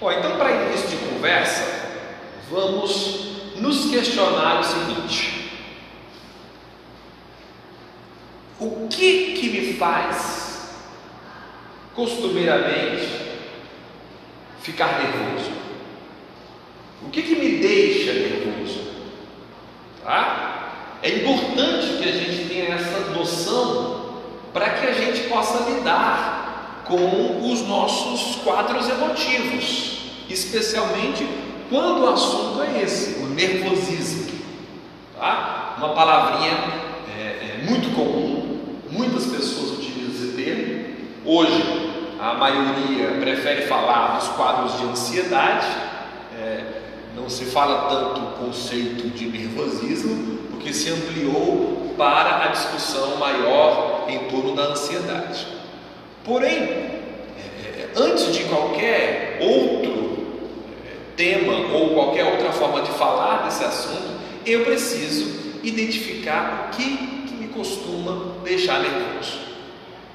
Bom, então para início de conversa, vamos nos questionar o seguinte: o que que me faz costumeiramente ficar nervoso? O que que me deixa nervoso? Tá? É importante que a gente tenha essa noção para que a gente possa lidar com os nossos quadros emotivos, especialmente quando o assunto é esse, o nervosismo. Tá? Uma palavrinha é, é muito comum, muitas pessoas utilizam termo. Hoje, a maioria prefere falar dos quadros de ansiedade, é, não se fala tanto o conceito de nervosismo, porque se ampliou para a discussão maior em torno da ansiedade. Porém, é, antes de qualquer outro tema ou qualquer outra forma de falar desse assunto, eu preciso identificar o que, que me costuma deixar nervoso.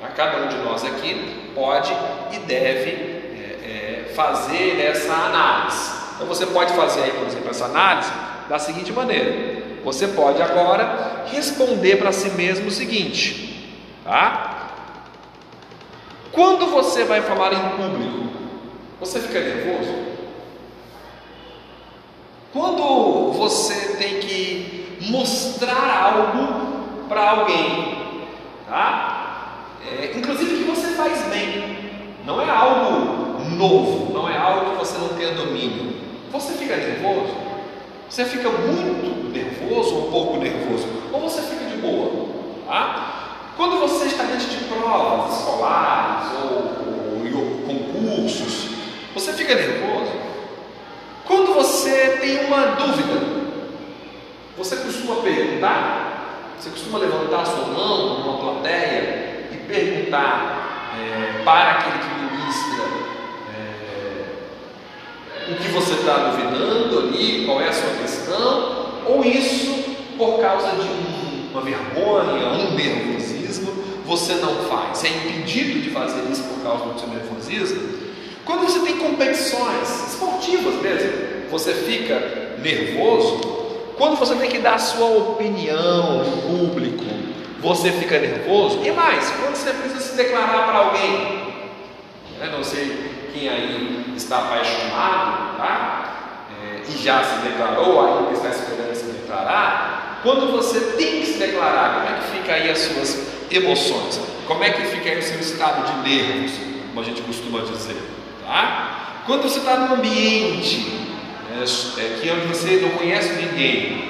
A cada um de nós aqui pode e deve é, fazer essa análise. Então você pode fazer aí, por exemplo, essa análise da seguinte maneira: você pode agora responder para si mesmo o seguinte, tá? Quando você vai falar em público, você fica nervoso? Quando você tem que mostrar algo para alguém, tá? É, inclusive que você faz bem, não é algo novo, não é algo que você não tenha domínio. Você fica nervoso? Você fica muito nervoso um pouco nervoso? Ou você fica de boa? Tá? Quando você está diante de provas escolares ou, ou, ou concursos, você fica nervoso? Quando você tem uma dúvida, você costuma perguntar, você costuma levantar a sua mão numa plateia e perguntar é, para aquele que ministra é, o que você está duvidando ali, qual é a sua questão, ou isso por causa de um, uma vergonha, um nervosismo, você não faz, é impedido de fazer isso por causa do seu nervosismo. Quando você tem competições esportivas mesmo, você fica nervoso. Quando você tem que dar a sua opinião em público, você fica nervoso. E mais, quando você precisa se declarar para alguém, eu não sei quem aí está apaixonado, tá? É, e já se declarou, ainda está esperando se declarar. Quando você tem que se declarar, como é que fica aí as suas emoções? Como é que fica aí o seu estado de nervos, como a gente costuma dizer? Tá? Quando você está num ambiente é, é, que você não conhece ninguém,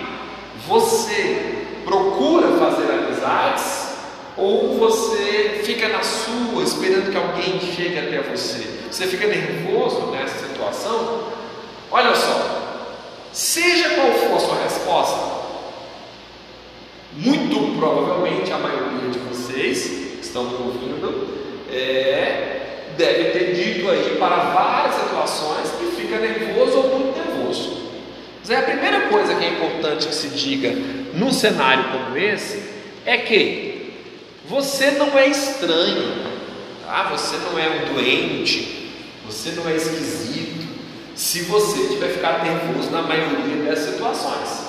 você procura fazer amizades ou você fica na sua esperando que alguém chegue até você? Você fica nervoso nessa situação? Olha só, seja qual for a sua resposta, muito provavelmente a maioria de vocês que estão me ouvindo é, deve ter dito aí para várias situações que fica nervoso ou muito nervoso. Mas é a primeira coisa que é importante que se diga num cenário como esse é que você não é estranho, tá? você não é um doente, você não é esquisito, se você tiver ficado nervoso na maioria das situações.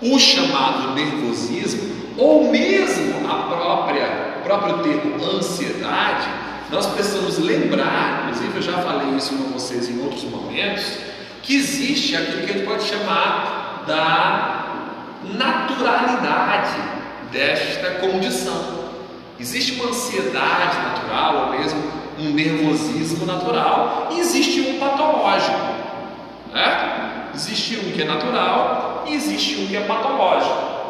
O chamado nervosismo, ou mesmo a própria, próprio termo ansiedade, nós precisamos lembrar, inclusive eu já falei isso com vocês em outros momentos, que existe aquilo que a gente pode chamar da naturalidade desta condição. Existe uma ansiedade natural, ou mesmo um nervosismo natural, e existe um patológico. Né? Existe um que é natural e existe um que é patológico.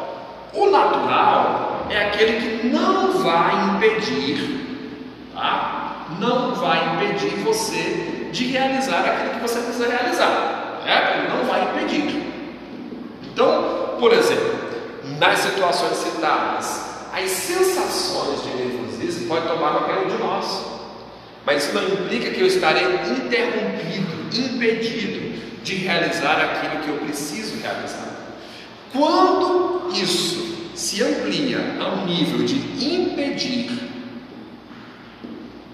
O natural é aquele que não vai impedir tá? não vai impedir você de realizar aquilo que você precisa realizar. Ele não vai impedir. Então, por exemplo, nas situações citadas, as sensações de nervosismo podem tomar qualquer um de nós. Mas isso não implica que eu estarei interrompido, impedido de realizar aquilo que eu preciso realizar. Quando isso se amplia a um nível de impedir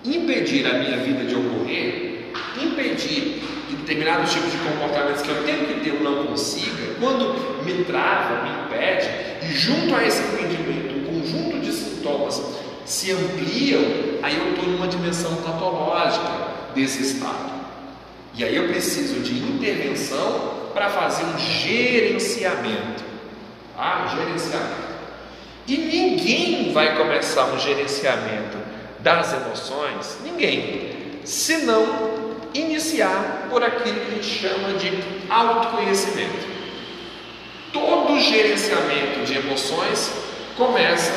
impedir a minha vida de ocorrer, impedir que determinados tipos de comportamentos que eu tenho que ter eu não consiga, quando me trava, me impede, e junto a esse impedimento, um conjunto de sintomas se ampliam, aí eu estou numa dimensão patológica desse estado. E aí eu preciso de intervenção para fazer um gerenciamento. Ah, gerenciamento. E ninguém vai começar um gerenciamento das emoções, ninguém, se não iniciar por aquilo que a gente chama de autoconhecimento. Todo gerenciamento de emoções começa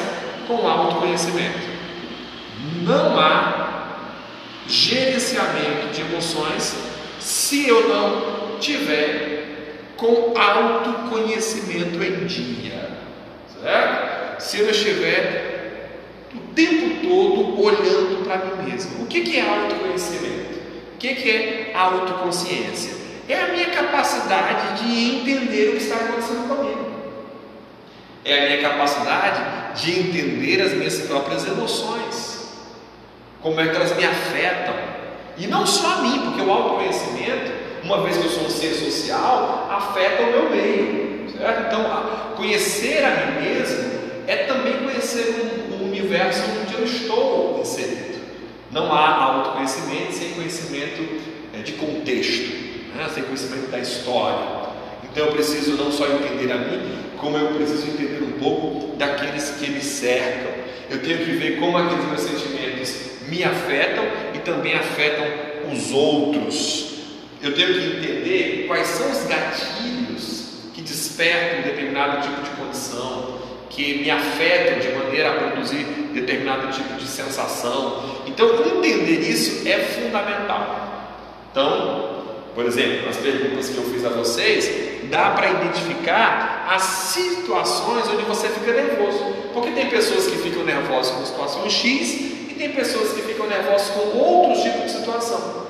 com autoconhecimento. Não há gerenciamento de emoções se eu não tiver com autoconhecimento em dia, certo? se eu estiver o tempo todo olhando para mim mesmo. O que, que é autoconhecimento? O que, que é autoconsciência? É a minha capacidade de entender o que está acontecendo comigo. É a minha capacidade de entender as minhas próprias emoções. Como é que elas me afetam. E não só a mim, porque o autoconhecimento, uma vez que eu sou um ser social, afeta o meu meio. Certo? Então, conhecer a mim mesmo é também conhecer um, um universo onde eu estou inserido. Não há autoconhecimento sem conhecimento é, de contexto, né? sem conhecimento da história. Então eu preciso não só entender a mim, como eu preciso entender um pouco daqueles que me cercam. Eu tenho que ver como aqueles meus sentimentos me afetam e também afetam os outros. Eu tenho que entender quais são os gatilhos que despertam um determinado tipo de condição, que me afetam de maneira a produzir determinado tipo de sensação. Então, entender isso é fundamental. Então, por exemplo, as perguntas que eu fiz a vocês, dá para identificar as situações onde você fica nervoso. Porque tem pessoas que ficam nervosas com situações X e tem pessoas que ficam nervosas com outros tipos de situação.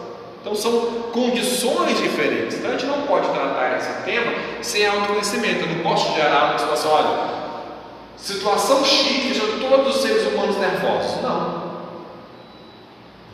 Então são condições diferentes. Então a gente não pode tratar esse tema sem autoconhecimento. Eu não posso gerar uma situação, olha, Situação X deixa todos os seres humanos nervosos. Não.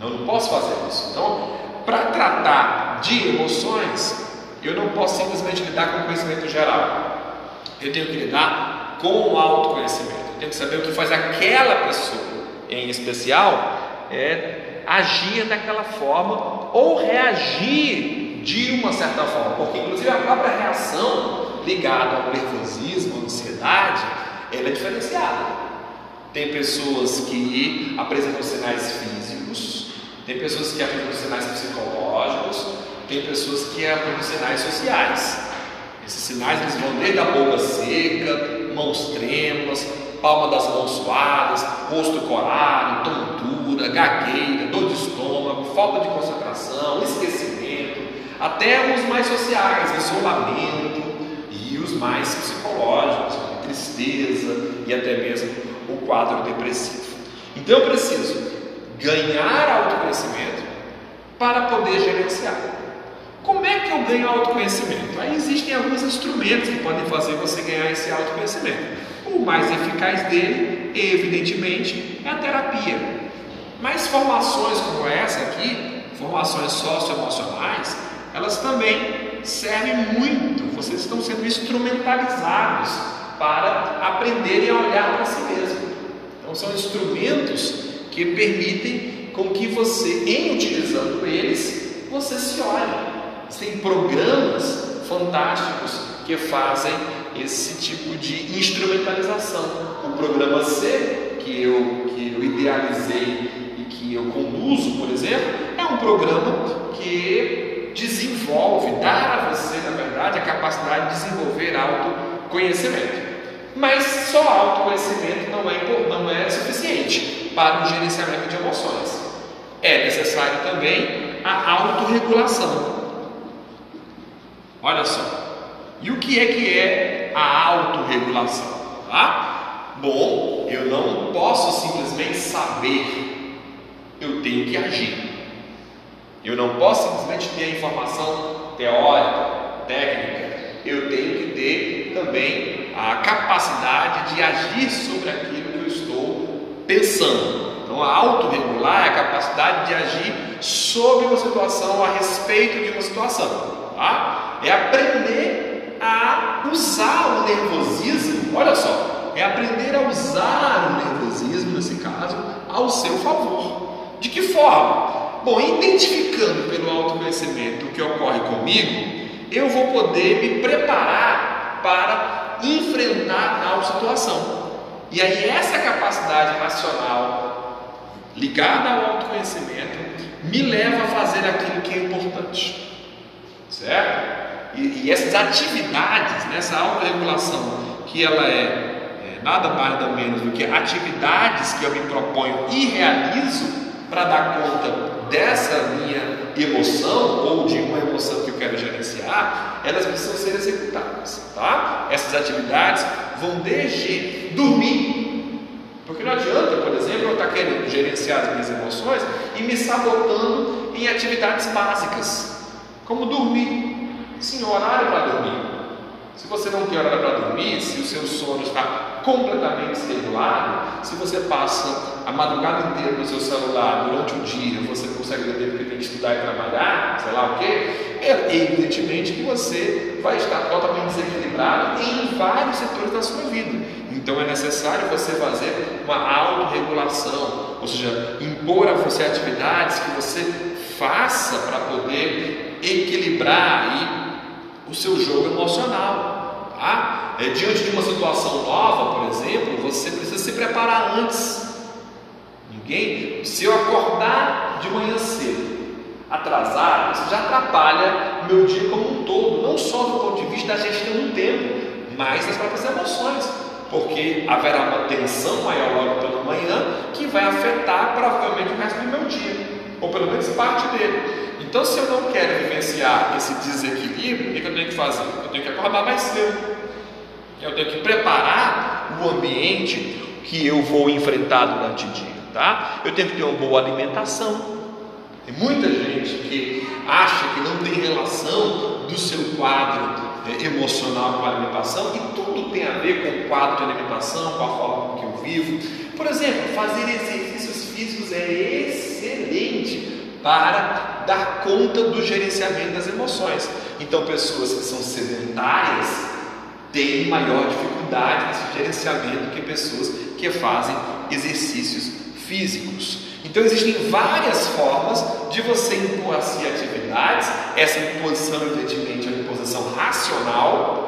Eu não posso fazer isso. Então, para tratar de emoções, eu não posso simplesmente lidar com o conhecimento geral. Eu tenho que lidar com o autoconhecimento. Eu tenho que saber o que faz aquela pessoa, em especial, é agir daquela forma ou reagir de uma certa forma. Porque, inclusive, a própria reação ligada ao nervosismo, à ansiedade, ela é diferenciada. Tem pessoas que apresentam sinais físicos, tem pessoas que apresentam sinais psicológicos, tem pessoas que apresentam sinais sociais. Esses sinais eles vão desde a boca seca, mãos trêmulas, palma das mãos suadas, rosto corado, tontura, gagueira, dor de falta de concentração, esquecimento, até os mais sociais, isolamento e os mais psicológicos, tristeza e até mesmo o quadro depressivo. Então eu preciso ganhar autoconhecimento para poder gerenciar. Como é que eu ganho autoconhecimento? Aí existem alguns instrumentos que podem fazer você ganhar esse autoconhecimento. O mais eficaz dele, evidentemente, é a terapia. Mas formações como essa aqui, formações socioemocionais, elas também servem muito. Vocês estão sendo instrumentalizados para aprenderem a olhar para si mesmo. Então são instrumentos que permitem com que você, em utilizando eles, você se olhe. Tem programas fantásticos que fazem esse tipo de instrumentalização. O programa C, que eu, que eu idealizei que eu conduzo, por exemplo, é um programa que desenvolve, dá a você, na verdade, a capacidade de desenvolver autoconhecimento. Mas só autoconhecimento não é, não é suficiente para o gerenciamento de emoções. É necessário também a autorregulação. Olha só. E o que é que é a autorregulação? Tá? Bom, eu não posso simplesmente saber, eu tenho que agir. Eu não posso simplesmente ter a informação teórica, técnica, eu tenho que ter também a capacidade de agir sobre aquilo que eu estou pensando. Então, a autorregular é a capacidade de agir sobre uma situação, a respeito de uma situação. Tá? É aprender a usar o nervosismo, olha só, é aprender a usar o nervosismo, nesse caso, ao seu favor. De que forma? Bom, identificando pelo autoconhecimento o que ocorre comigo, eu vou poder me preparar para enfrentar tal situação. E aí, essa capacidade racional ligada ao autoconhecimento me leva a fazer aquilo que é importante, certo? E, e essas atividades, nessa né, autorregulação, que ela é, é nada mais nada menos do que atividades que eu me proponho e realizo para dar conta dessa minha emoção ou de uma emoção que eu quero gerenciar, elas precisam ser executadas, tá? Essas atividades vão desde dormir, porque não adianta, por exemplo, eu estar querendo gerenciar as minhas emoções e me sabotando em atividades básicas, como dormir. Sim, horário para dormir. Se você não tem horário para dormir, se o seu sono está completamente desregulado, se você passa a madrugada inteira no seu celular durante o dia, você não consegue beber porque tem que estudar e trabalhar, sei lá o quê, é evidentemente que você vai estar totalmente desequilibrado em vários setores da sua vida. Então é necessário você fazer uma autorregulação, ou seja, impor a você atividades que você faça para poder equilibrar aí o seu jogo emocional. Tá? É, diante de uma situação nova, por exemplo, você precisa se preparar antes. Ninguém, se eu acordar de manhã cedo, atrasado, isso já atrapalha meu dia como um todo, não só do ponto de vista da gestão do tempo, mas das próprias emoções, porque haverá uma tensão maior logo pela manhã que vai afetar provavelmente o resto do meu dia, ou pelo menos parte dele. Então, se eu não quero vivenciar esse desequilíbrio, o que eu tenho que fazer? Eu tenho que acordar mais cedo. Eu tenho que preparar o ambiente que eu vou enfrentar durante o dia, tá? Eu tenho que ter uma boa alimentação. Tem muita gente que acha que não tem relação do seu quadro é, emocional com a alimentação e tudo tem a ver com o quadro de alimentação, com a forma que eu vivo. Por exemplo, fazer exercícios físicos é excelente para dar conta do gerenciamento das emoções. Então, pessoas que são sedentárias têm maior dificuldade nesse gerenciamento que pessoas que fazem exercícios físicos. Então, existem várias formas de você impor a si atividades. Essa imposição, evidentemente, é uma imposição racional,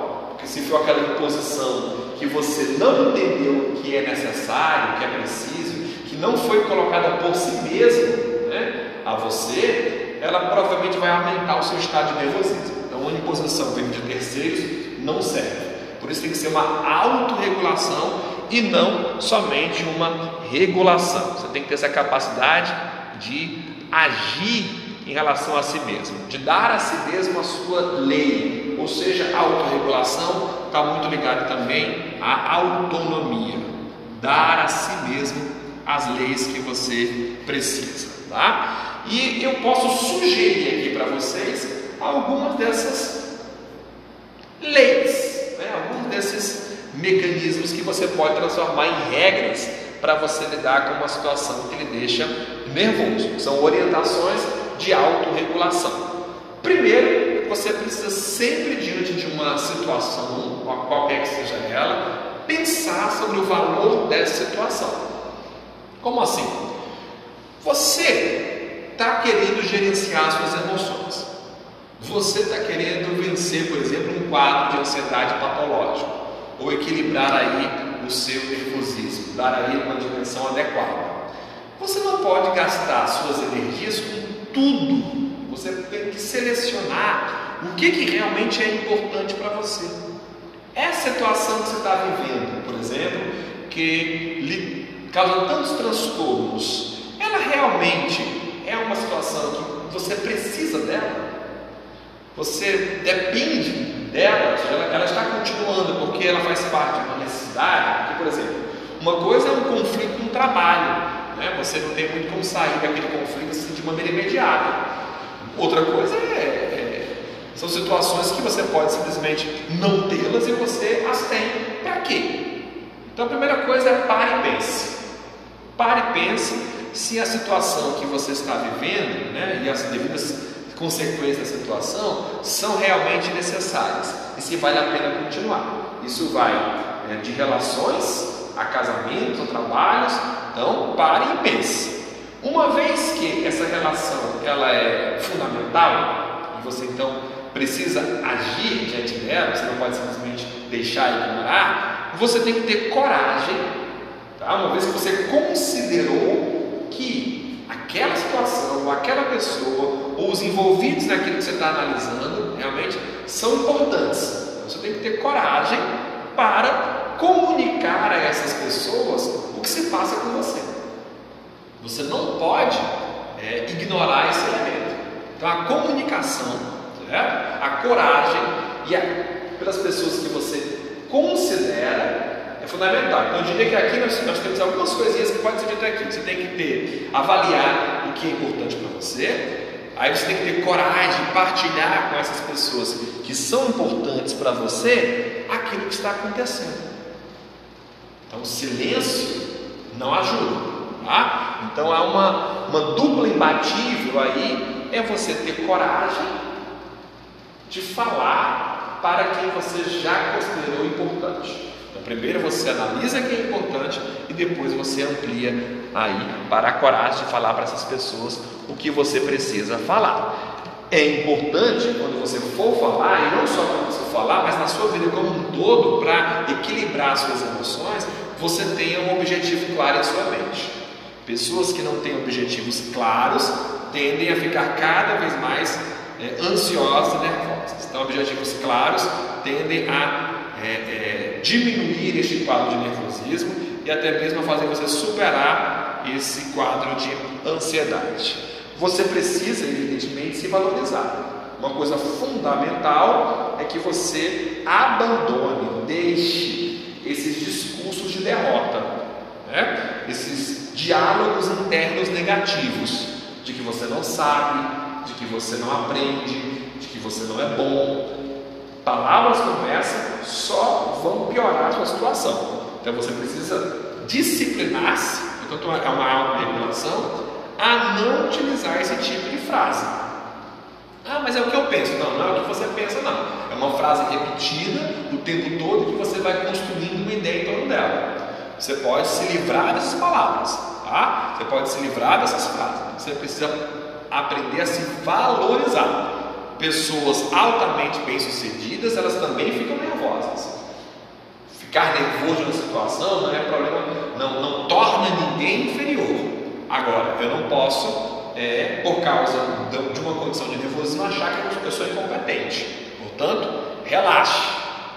se for aquela imposição que você não entendeu que é necessário, que é preciso, que não foi colocada por si mesmo, né? a você, ela provavelmente vai aumentar o seu estado de nervosismo. Então, uma imposição vinda de terceiros não serve. Por isso tem que ser uma autorregulação e não somente uma regulação. Você tem que ter essa capacidade de agir em relação a si mesmo, de dar a si mesmo a sua lei. Ou seja, a autorregulação está muito ligada também à autonomia. Dar a si mesmo as leis que você precisa. Tá? E eu posso sugerir aqui para vocês algumas dessas leis, né? alguns desses mecanismos que você pode transformar em regras para você lidar com uma situação que lhe deixa nervoso. São orientações de autorregulação. Primeiro, você precisa sempre diante de uma situação, qualquer que seja ela, pensar sobre o valor dessa situação. Como assim? Você está querendo gerenciar suas emoções. Você está querendo vencer, por exemplo, um quadro de ansiedade patológico, ou equilibrar aí o seu nervosismo, dar aí uma dimensão adequada. Você não pode gastar suas energias com tudo. Você tem que selecionar o que, que realmente é importante para você. Essa situação que você está vivendo, por exemplo, que lhe causa tantos transtornos, ela realmente é uma situação que você precisa dela, você depende dela, ela, ela está continuando porque ela faz parte de uma necessidade, porque, por exemplo, uma coisa é um conflito no trabalho, né? você não tem muito como sair daquele conflito assim, de maneira imediata. Outra coisa é, é, são situações que você pode simplesmente não tê-las e você as tem. Para quê? Então a primeira coisa é pare e pense. Pare e pense se a situação que você está vivendo né, e as devidas consequências da situação são realmente necessárias e se vale a pena continuar. Isso vai é, de relações a casamentos, a trabalhos. Então, pare e pense. Uma vez que essa relação ela é fundamental e você então precisa agir diante dela, você não pode simplesmente deixar e ignorar, você tem que ter coragem, tá? uma vez que você considerou que aquela situação, ou aquela pessoa, ou os envolvidos naquilo que você está analisando, realmente são importantes. Então, você tem que ter coragem para comunicar a essas pessoas o que se passa com você. Você não pode é, ignorar esse elemento. Então, a comunicação né? a coragem e a, pelas pessoas que você considera é fundamental. Então eu diria que aqui nós, nós temos algumas coisinhas que podem ser ditas aqui. Você tem que ter, avaliar o que é importante para você. Aí você tem que ter coragem de partilhar com essas pessoas que são importantes para você aquilo que está acontecendo. Então, silêncio não ajuda. Tá? Então, há uma, uma dupla imbatível aí: é você ter coragem de falar para quem você já considerou importante. Então, primeiro você analisa quem é importante e depois você amplia aí para a coragem de falar para essas pessoas o que você precisa falar. É importante quando você for falar, e não só quando você falar, mas na sua vida como um todo, para equilibrar suas emoções, você tenha um objetivo claro em sua mente. Pessoas que não têm objetivos claros tendem a ficar cada vez mais é, ansiosas e nervosas. Então, objetivos claros tendem a é, é, diminuir este quadro de nervosismo e até mesmo a fazer você superar esse quadro de ansiedade. Você precisa, evidentemente, se valorizar. Uma coisa fundamental é que você abandone, deixe esses discursos de derrota, né? esses diálogos internos negativos, de que você não sabe, de que você não aprende, de que você não é bom. Palavras como essa só vão piorar a sua situação. Então você precisa disciplinar-se, portanto é uma auto-regulação, a não utilizar esse tipo de frase. Ah, mas é o que eu penso. Não, não é o que você pensa, não. É uma frase repetida o tempo todo que você vai construindo uma ideia em torno dela. Você pode se livrar dessas palavras, tá? Você pode se livrar dessas frases. Você precisa aprender a se valorizar. Pessoas altamente bem-sucedidas, elas também ficam nervosas. Ficar nervoso na situação não é problema, não, não torna ninguém inferior. Agora, eu não posso, é, por causa de uma condição de nervosismo, achar que a pessoa é incompetente. Portanto, relaxe.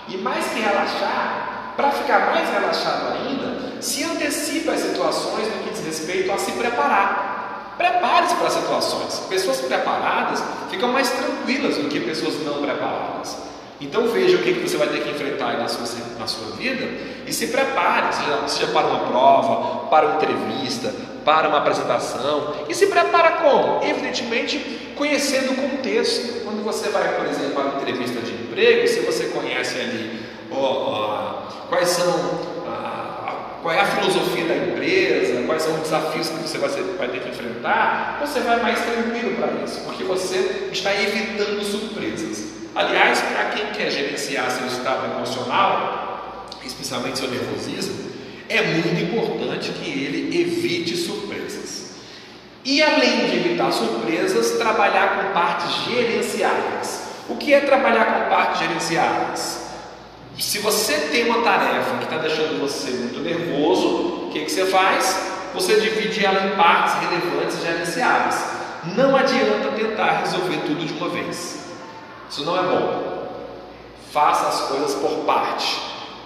E mais que relaxar, para ficar mais relaxado ainda, se antecipe as situações no que diz respeito a se preparar. Prepare-se para situações. Pessoas preparadas ficam mais tranquilas do que pessoas não preparadas. Então veja o que, você vai ter que enfrentar na sua, na sua vida e se prepare, seja, seja para uma prova, para uma entrevista, para uma apresentação. E se prepara como? Evidentemente conhecendo o contexto. Quando você vai, por exemplo, para uma entrevista de emprego, se você conhece ali quais são qual é a filosofia da empresa, quais são os desafios que você vai, vai ter que enfrentar, você vai mais tranquilo para isso, porque você está evitando surpresas. Aliás, para quem quer gerenciar seu estado emocional, especialmente seu nervosismo, é muito importante que ele evite surpresas. E além de evitar surpresas, trabalhar com partes gerenciáveis. O que é trabalhar com partes gerenciáveis? Se você tem uma tarefa que está deixando você muito nervoso, o que, que você faz? Você divide ela em partes relevantes e gerenciáveis. Não adianta tentar resolver tudo de uma vez. Isso não é bom. Faça as coisas por parte.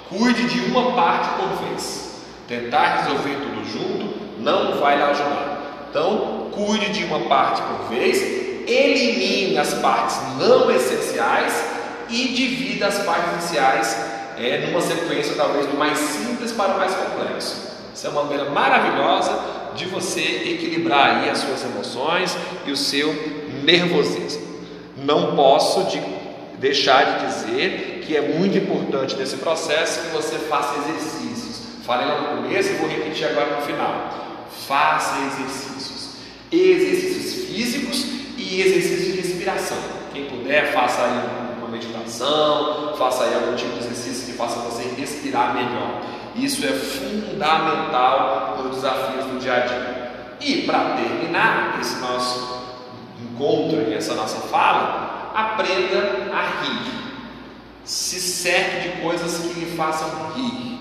Cuide de uma parte por vez. Tentar resolver tudo junto não vai lhe ajudar. Então, cuide de uma parte por vez, elimine as partes não essenciais e divida as partes iniciais é, numa sequência talvez do mais simples para o mais complexo. Isso é uma maneira maravilhosa de você equilibrar aí as suas emoções e o seu nervosismo. Não posso de deixar de dizer que é muito importante nesse processo que você faça exercícios. Falei lá no começo e vou repetir agora no final. faça exercícios. Exercícios físicos e exercícios de respiração. Quem puder, faça aí uma meditação, faça aí algum tipo de exercício que faça você respirar melhor. Isso é fundamental para os desafios do dia a dia. E para terminar esse nosso encontro e essa nossa fala, aprenda a rir. Se cerque de coisas que lhe façam rir.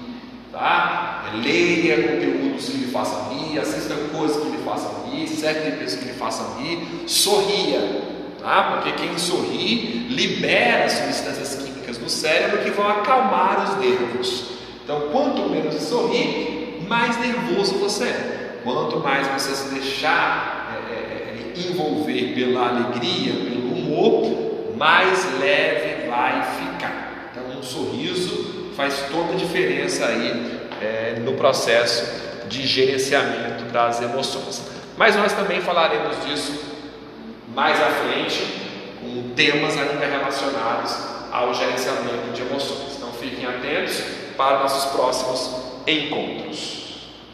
Tá? Leia conteúdos que lhe façam rir, assista coisas que lhe façam rir, cerque de pessoas que lhe façam rir, sorria. Tá? Porque quem sorri libera substâncias químicas no cérebro que vão acalmar os nervos. Então, quanto menos sorrir, mais nervoso você é. Quanto mais você se deixar é, é, é envolver pela alegria, pelo humor, mais leve vai ficar. Então, um sorriso faz toda a diferença aí é, no processo de gerenciamento das emoções. Mas nós também falaremos disso mais à frente, com temas ainda relacionados ao gerenciamento de emoções. Então fiquem atentos para nossos próximos encontros.